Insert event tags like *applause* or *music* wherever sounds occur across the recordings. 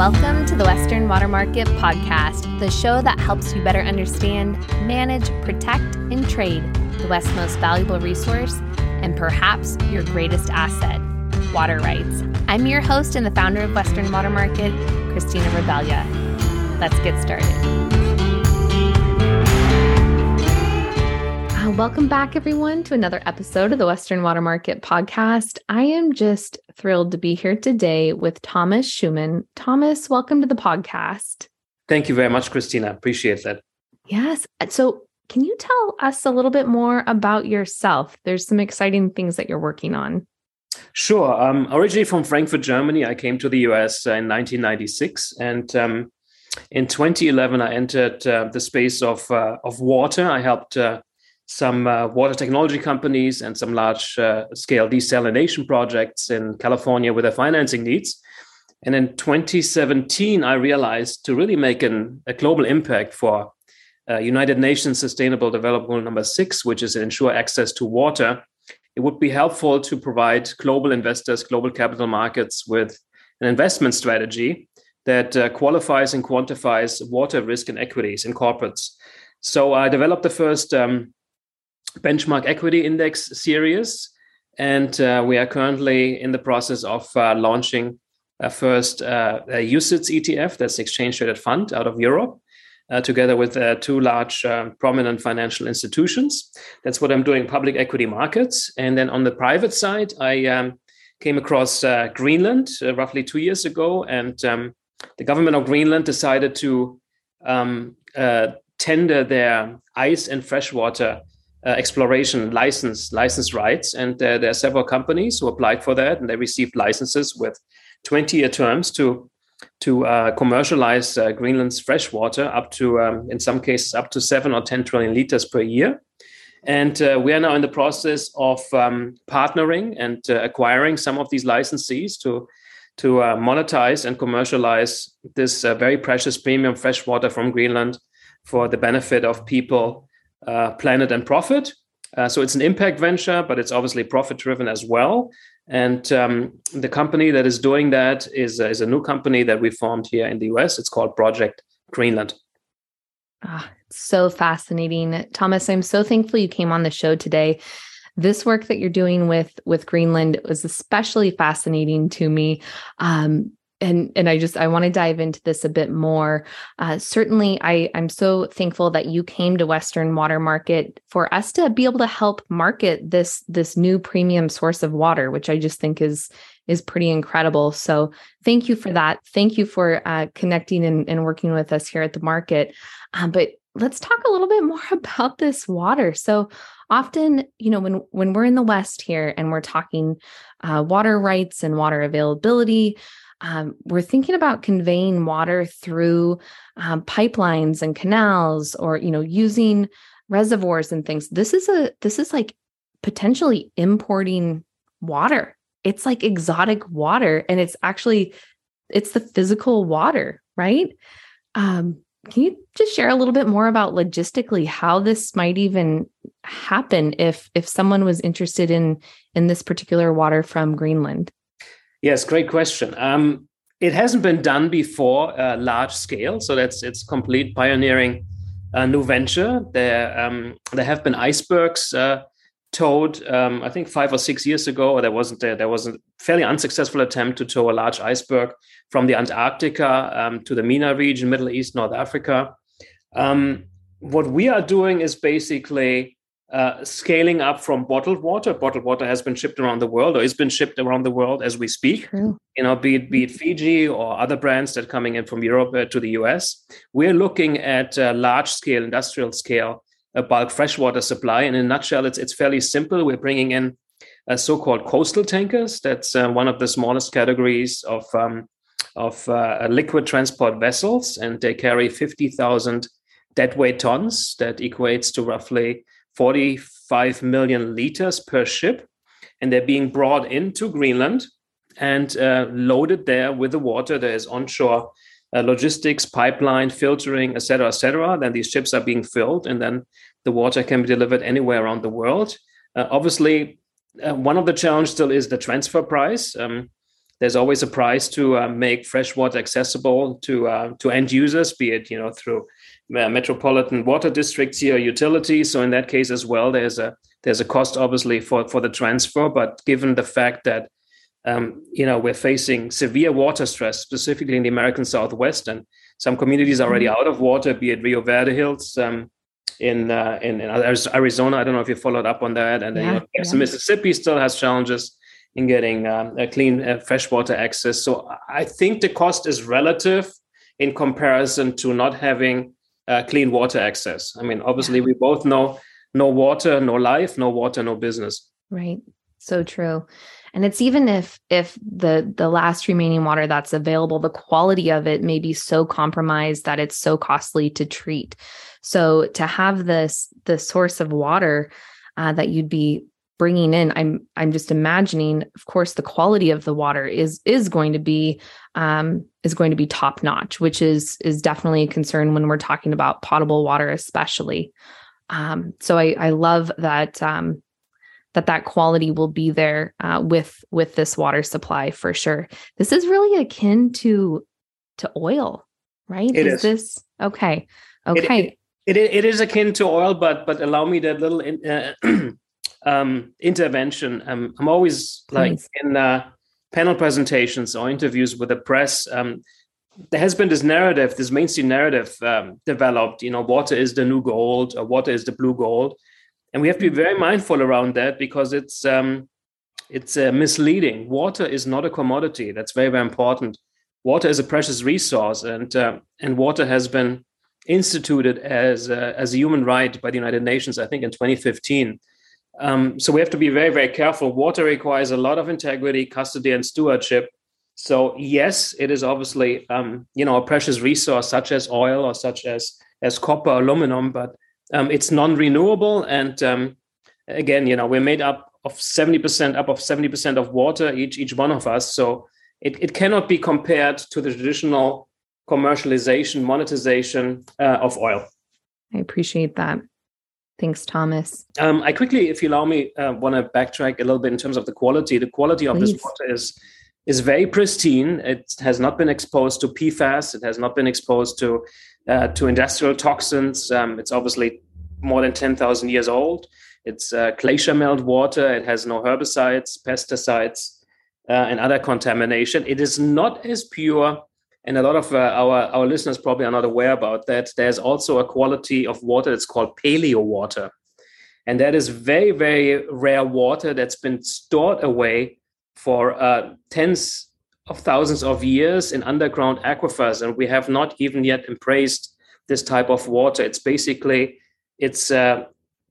Welcome to the Western Water Market Podcast, the show that helps you better understand, manage, protect, and trade the West's most valuable resource and perhaps your greatest asset, water rights. I'm your host and the founder of Western Water Market, Christina Rebellia. Let's get started. Welcome back, everyone, to another episode of the Western Water Market podcast. I am just thrilled to be here today with Thomas Schumann. Thomas, welcome to the podcast. Thank you very much, Christina. Appreciate that. Yes. So, can you tell us a little bit more about yourself? There's some exciting things that you're working on. Sure. Um, originally from Frankfurt, Germany, I came to the US uh, in 1996, and um, in 2011, I entered uh, the space of uh, of water. I helped uh, some uh, water technology companies and some large uh, scale desalination projects in California with their financing needs. And in 2017, I realized to really make an, a global impact for uh, United Nations Sustainable Development Goal number six, which is ensure access to water, it would be helpful to provide global investors, global capital markets with an investment strategy that uh, qualifies and quantifies water risk and equities in corporates. So I developed the first um, benchmark equity index series. And uh, we are currently in the process of uh, launching a first uh, a UCITS ETF, that's exchange traded fund out of Europe, uh, together with uh, two large uh, prominent financial institutions. That's what I'm doing, public equity markets. And then on the private side, I um, came across Greenland roughly two years ago, and um, the government of Greenland decided to um, tender their ice and freshwater uh, exploration license license rights, and uh, there are several companies who applied for that, and they received licenses with 20-year terms to to uh, commercialize uh, Greenland's freshwater up to, um, in some cases, up to seven or 10 trillion liters per year. And uh, we are now in the process of um, partnering and uh, acquiring some of these licensees to to monetize and commercialize this very precious premium freshwater from Greenland for the benefit of people uh, planet and profit. Uh, so it's an impact venture, but it's obviously profit driven as well. And um, the company that is doing that is, uh, is a new company that we formed here in the US. It's called Project Greenland. Ah, so fascinating. Thomas, I'm so thankful you came on the show today. This work that you're doing with with Greenland was especially fascinating to me. Um, and and I just I want to dive into this a bit more. Uh, certainly, I I'm so thankful that you came to Western Water Market for us to be able to help market this this new premium source of water, which I just think is is pretty incredible. So thank you for that. Thank you for uh, connecting and, and, working with us here at the market. Um, but let's talk a little bit more *laughs* about this water. So often, you know, when when we're in the West here and we're talking uh, water rights and water availability um, we're thinking about conveying water through um, pipelines and canals or you know using reservoirs and things. This is a this is like potentially importing water. It's like exotic water and it's actually it's the physical water right? Um, can you just share a little bit more about logistically how this might even happen if if someone was interested in in this particular water from greenland Yes, great question. Um, it hasn't been done before, uh, large scale. So that's it's complete pioneering uh, new venture. There um, there have been icebergs uh, towed. Um, I think five or six years ago, or there wasn't there, there was a fairly unsuccessful attempt to tow a large iceberg from the Antarctica um, to the MENA region, Middle East, North Africa. Um, what we are doing is basically uh, scaling up from bottled water. Bottled water has been shipped around the world or is been shipped around the world as we speak. You know, be it be it Fiji or other brands that are coming in from Europe uh, to the US. We're looking at uh, large scale, industrial scale uh, bulk freshwater supply. And in a nutshell, it's it's fairly simple. We're bringing in uh, so-called coastal tankers. That's uh, one of the smallest categories of um, of liquid transport vessels, and they carry fifty thousand deadweight tons. That equates to roughly 45 million liters per ship, and they're being brought into Greenland and uh, loaded there with the water. There is onshore uh, logistics, pipeline, filtering, etc., etc. Then these ships are being filled, and then the water can be delivered anywhere around the world. Uh, obviously, uh, one of the challenges still is the transfer price. Um, there's always a price to uh, make fresh water accessible to uh, to end users, be it you know through metropolitan water districts here, utilities. So in that case as well, there's a there's a cost obviously for for the transfer. But given the fact that um, you know we're facing severe water stress, specifically in the American Southwest, and some communities are already mm-hmm. out of water, be it Rio Verde Hills. Um, in, uh, in, in Arizona, I don't know if you followed up on that, and yeah, you know, yeah. Mississippi still has challenges in getting um, a clean uh, freshwater access. So I think the cost is relative in comparison to not having uh, clean water access. I mean, obviously, yeah. we both know no water, no life, no water, no business. Right. So true. And it's even if if the the last remaining water that's available, the quality of it may be so compromised that it's so costly to treat. So to have this the source of water uh, that you'd be bringing in i'm i'm just imagining of course the quality of the water is is going to be um, is going to be top notch which is is definitely a concern when we're talking about potable water especially. Um, so i i love that um, that that quality will be there uh, with with this water supply for sure. This is really akin to to oil right? It is, is. this okay okay. it, it, it is akin to oil but but allow me that little in, uh, *clears throat* um, intervention. Um, I'm always like Please. in uh, panel presentations or interviews with the press. Um, there has been this narrative, this mainstream narrative um, developed. You know, water is the new gold, or water is the blue gold, and we have to be very mindful around that because it's um, it's uh, misleading. Water is not a commodity. That's very very important. Water is a precious resource, and uh, and water has been instituted as a, as a human right by the United Nations, I think, in 2015. Um, so we have to be very, very careful. Water requires a lot of integrity, custody, and stewardship. So yes, it is obviously um, you know a precious resource such as oil or such as as copper, aluminum, but um, it's non-renewable. And um, again, you know we're made up of seventy percent up of seventy percent of water each each one of us. So it, it cannot be compared to the traditional commercialization, monetization uh, of oil. I appreciate that. Thanks, Thomas. Um, I quickly, if you allow me, uh, want to backtrack a little bit in terms of the quality. The quality of Please. this water is is very pristine. It has not been exposed to PFAS. It has not been exposed to uh, to industrial toxins. Um, it's obviously more than ten thousand years old. It's uh, glacier melt water. It has no herbicides, pesticides, uh, and other contamination. It is not as pure and a lot of uh, our our listeners probably are not aware about that. There's also a quality of water that's called paleo water. And that is very very rare water that's been stored away for uh, tens of thousands of years in underground aquifers. And we have not even yet embraced this type of water. It's basically it's uh,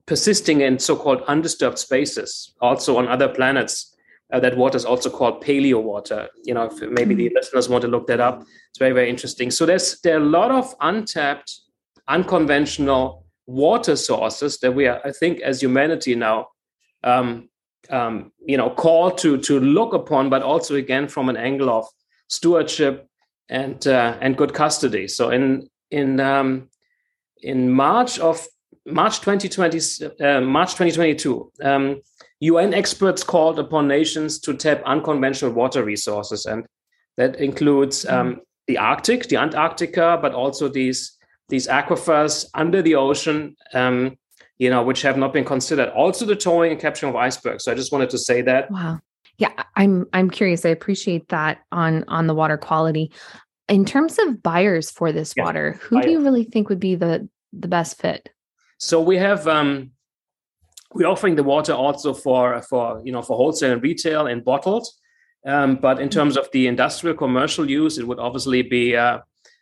persisting in so-called undisturbed spaces also on other planets uh, that water is also called paleo water. You know, if maybe the mm-hmm. listeners want to look that up, it's very very interesting. So there's there are a lot of untapped, unconventional water sources that we are, I think, as humanity now, um, um, you know, called to to look upon, but also again from an angle of stewardship and uh, and good custody. So in in um, in March of March 2020, uh, March 2022, um, UN experts called upon nations to tap unconventional water resources, and that includes mm. um, the Arctic, the Antarctica, but also these these aquifers under the ocean, um, you know, which have not been considered. Also, the towing and capturing of icebergs. So I just wanted to say that. Wow. Yeah, I'm I'm curious. I appreciate that on on the water quality. In terms of buyers for this yeah, water, who do you really think would be the the best fit? So we have um, we're offering the water also for for you know for wholesale and retail and bottled. Um, but in terms of the industrial commercial use, it would obviously be, uh,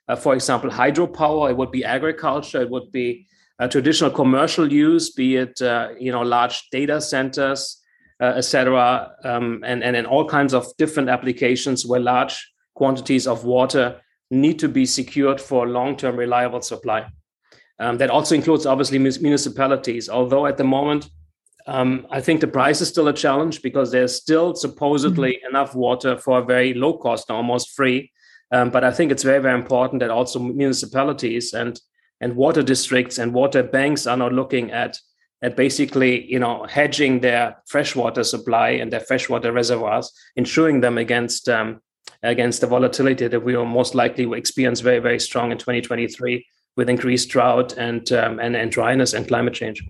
uh, for example, hydropower. It would be agriculture. It would be uh, traditional commercial use, be it uh, you know large data centers, uh, etc., um, and and in all kinds of different applications where large quantities of water need to be secured for long-term reliable supply. Um, that also includes obviously municipalities, although at the moment um, I think the price is still a challenge because there's still supposedly mm-hmm. enough water for a very low cost, almost free. Um, but I think it's very, very important that also municipalities and and water districts and water banks are now looking at at basically you know hedging their freshwater supply and their freshwater reservoirs, insuring them against um, against the volatility that we will most likely experience very, very strong in 2023 with increased drought and, um, and, and dryness and climate change.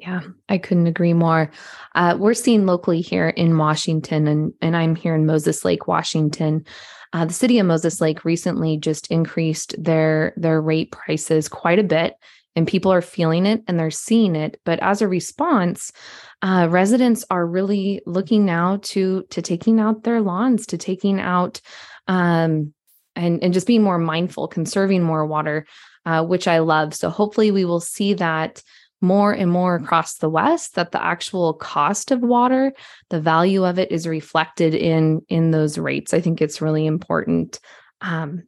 Yeah, I couldn't agree more. Uh, we're seeing locally here in Washington, and, and I'm here in Moses Lake, Washington. Uh, the city of Moses Lake recently just increased their their rate prices quite a bit, and people are feeling it and they're seeing it. But as a response, uh, residents are really looking now to to taking out their lawns, to taking out, um, and and just being more mindful, conserving more water, uh, which I love. So hopefully, we will see that more and more across the west that the actual cost of water the value of it is reflected in in those rates. I think it's really important. Um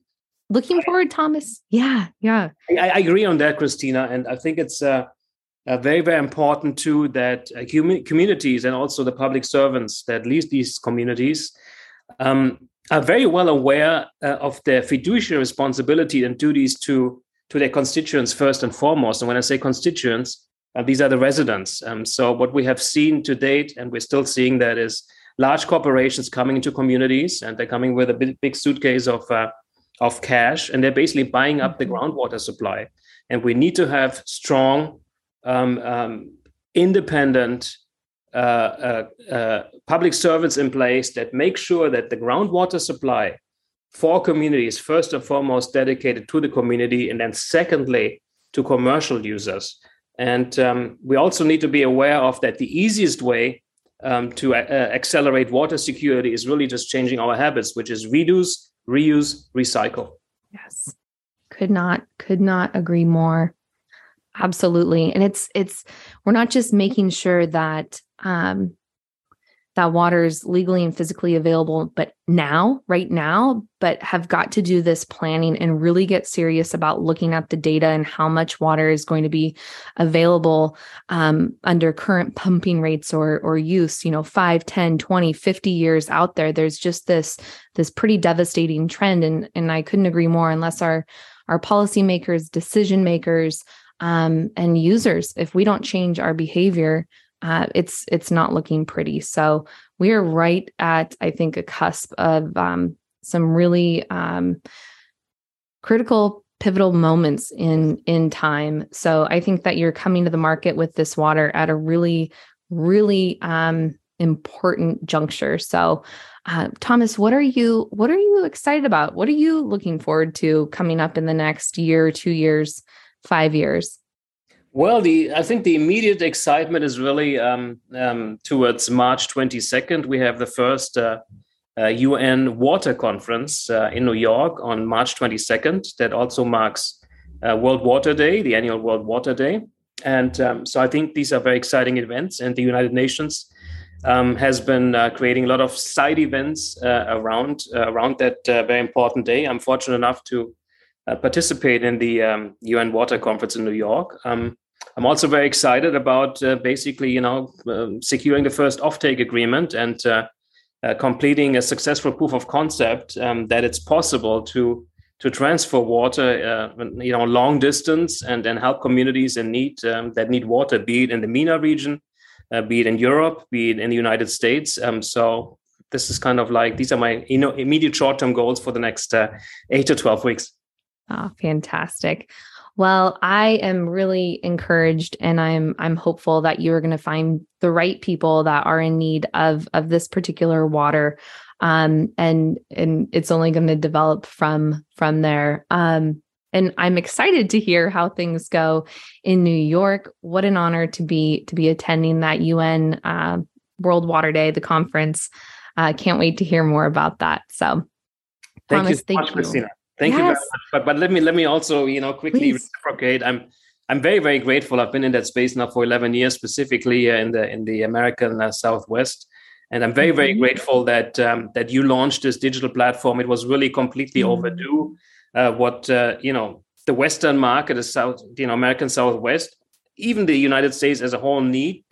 looking forward thomas. Yeah yeah. I, I agree on that christina and i think it's uh, uh very very important too that uh, com- communities and also the public servants that lead these communities um, are very well aware uh, of their fiduciary responsibility and duties to to their constituents first and foremost. And when I say constituents, uh, these are the residents. Um, so what we have seen to date, and we're still seeing that, is large corporations coming into communities, and they're coming with a big, big suitcase of uh, of cash, and they're basically buying up the mm-hmm. groundwater supply. And we need to have strong, um, um, independent uh, uh, uh public servants in place that make sure that the groundwater supply for communities, first and foremost, dedicated to the community, and then secondly, to commercial users. And um, we also need to be aware of that the easiest way um, to uh, accelerate water security is really just changing our habits, which is reduce, reuse, recycle. Yes. Could not, could not agree more. Absolutely. And it's, it's, we're not just making sure that um, that water is legally and physically available, but now, right now, but have got to do this planning and really get serious about looking at the data and how much water is going to be available um, under current pumping rates or or use, you know, 5, 10, 20, 50 years out there. There's just this this pretty devastating trend. And and I couldn't agree more unless our our policymakers, decision makers, um, and users, if we don't change our behavior, uh, it's it's not looking pretty. So we are right at I think a cusp of um, some really um, critical pivotal moments in in time. So I think that you're coming to the market with this water at a really really um, important juncture. So uh, Thomas, what are you what are you excited about? What are you looking forward to coming up in the next year, two years, five years? Well, the I think the immediate excitement is really um, um, towards March 22nd. We have the first uh, uh, UN Water Conference uh, in New York on March 22nd. That also marks uh, World Water Day, the annual World Water Day. And um, so I think these are very exciting events. And the United Nations um, has been uh, creating a lot of side events uh, around around that very important day. I'm fortunate enough to uh, participate in the um, UN Water Conference in New York. Um, I'm also very excited about uh, basically, you know, um, securing the first offtake agreement and uh, uh, completing a successful proof of concept um, that it's possible to to transfer water, uh, you know, long distance and and help communities in need um, that need water, be it in the MENA region, uh, be it in Europe, be it in the United States. Um, so this is kind of like these are my you know immediate short term goals for the next uh, eight to twelve weeks. Oh, fantastic. Well, I am really encouraged and I'm I'm hopeful that you are going to find the right people that are in need of of this particular water. Um, and and it's only going to develop from from there. Um, and I'm excited to hear how things go in New York. What an honor to be to be attending that UN uh, World Water Day, the conference. Uh, can't wait to hear more about that. So, thank you so much, you. Christina. Thank yes. you very much. But but let me let me also you know quickly Please. reciprocate. I'm I'm very very grateful. I've been in that space now for 11 years, specifically uh, in the in the American uh, Southwest, and I'm very mm-hmm. very grateful that um, that you launched this digital platform. It was really completely mm-hmm. overdue. Uh, what uh, you know, the Western market, the South, you know, American Southwest, even the United States as a whole need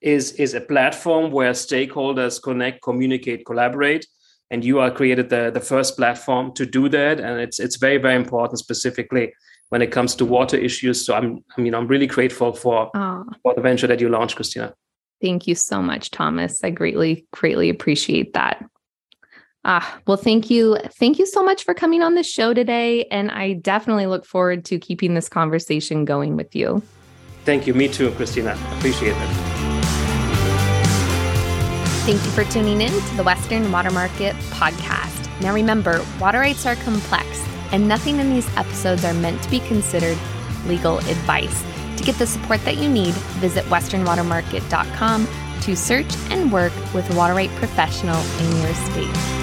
is is a platform where stakeholders connect, communicate, collaborate and you are created the, the first platform to do that and it's it's very very important specifically when it comes to water issues so i'm i mean i'm really grateful for oh. for the venture that you launched christina thank you so much thomas i greatly greatly appreciate that Ah, well, thank you. Thank you so much for coming on the show today. And I definitely look forward to keeping this conversation going with you. Thank you. Me too, Christina. Appreciate it. Thank you for tuning in to the Western Water Market podcast. Now remember, water rights are complex, and nothing in these episodes are meant to be considered legal advice. To get the support that you need, visit westernwatermarket.com to search and work with a water right professional in your state.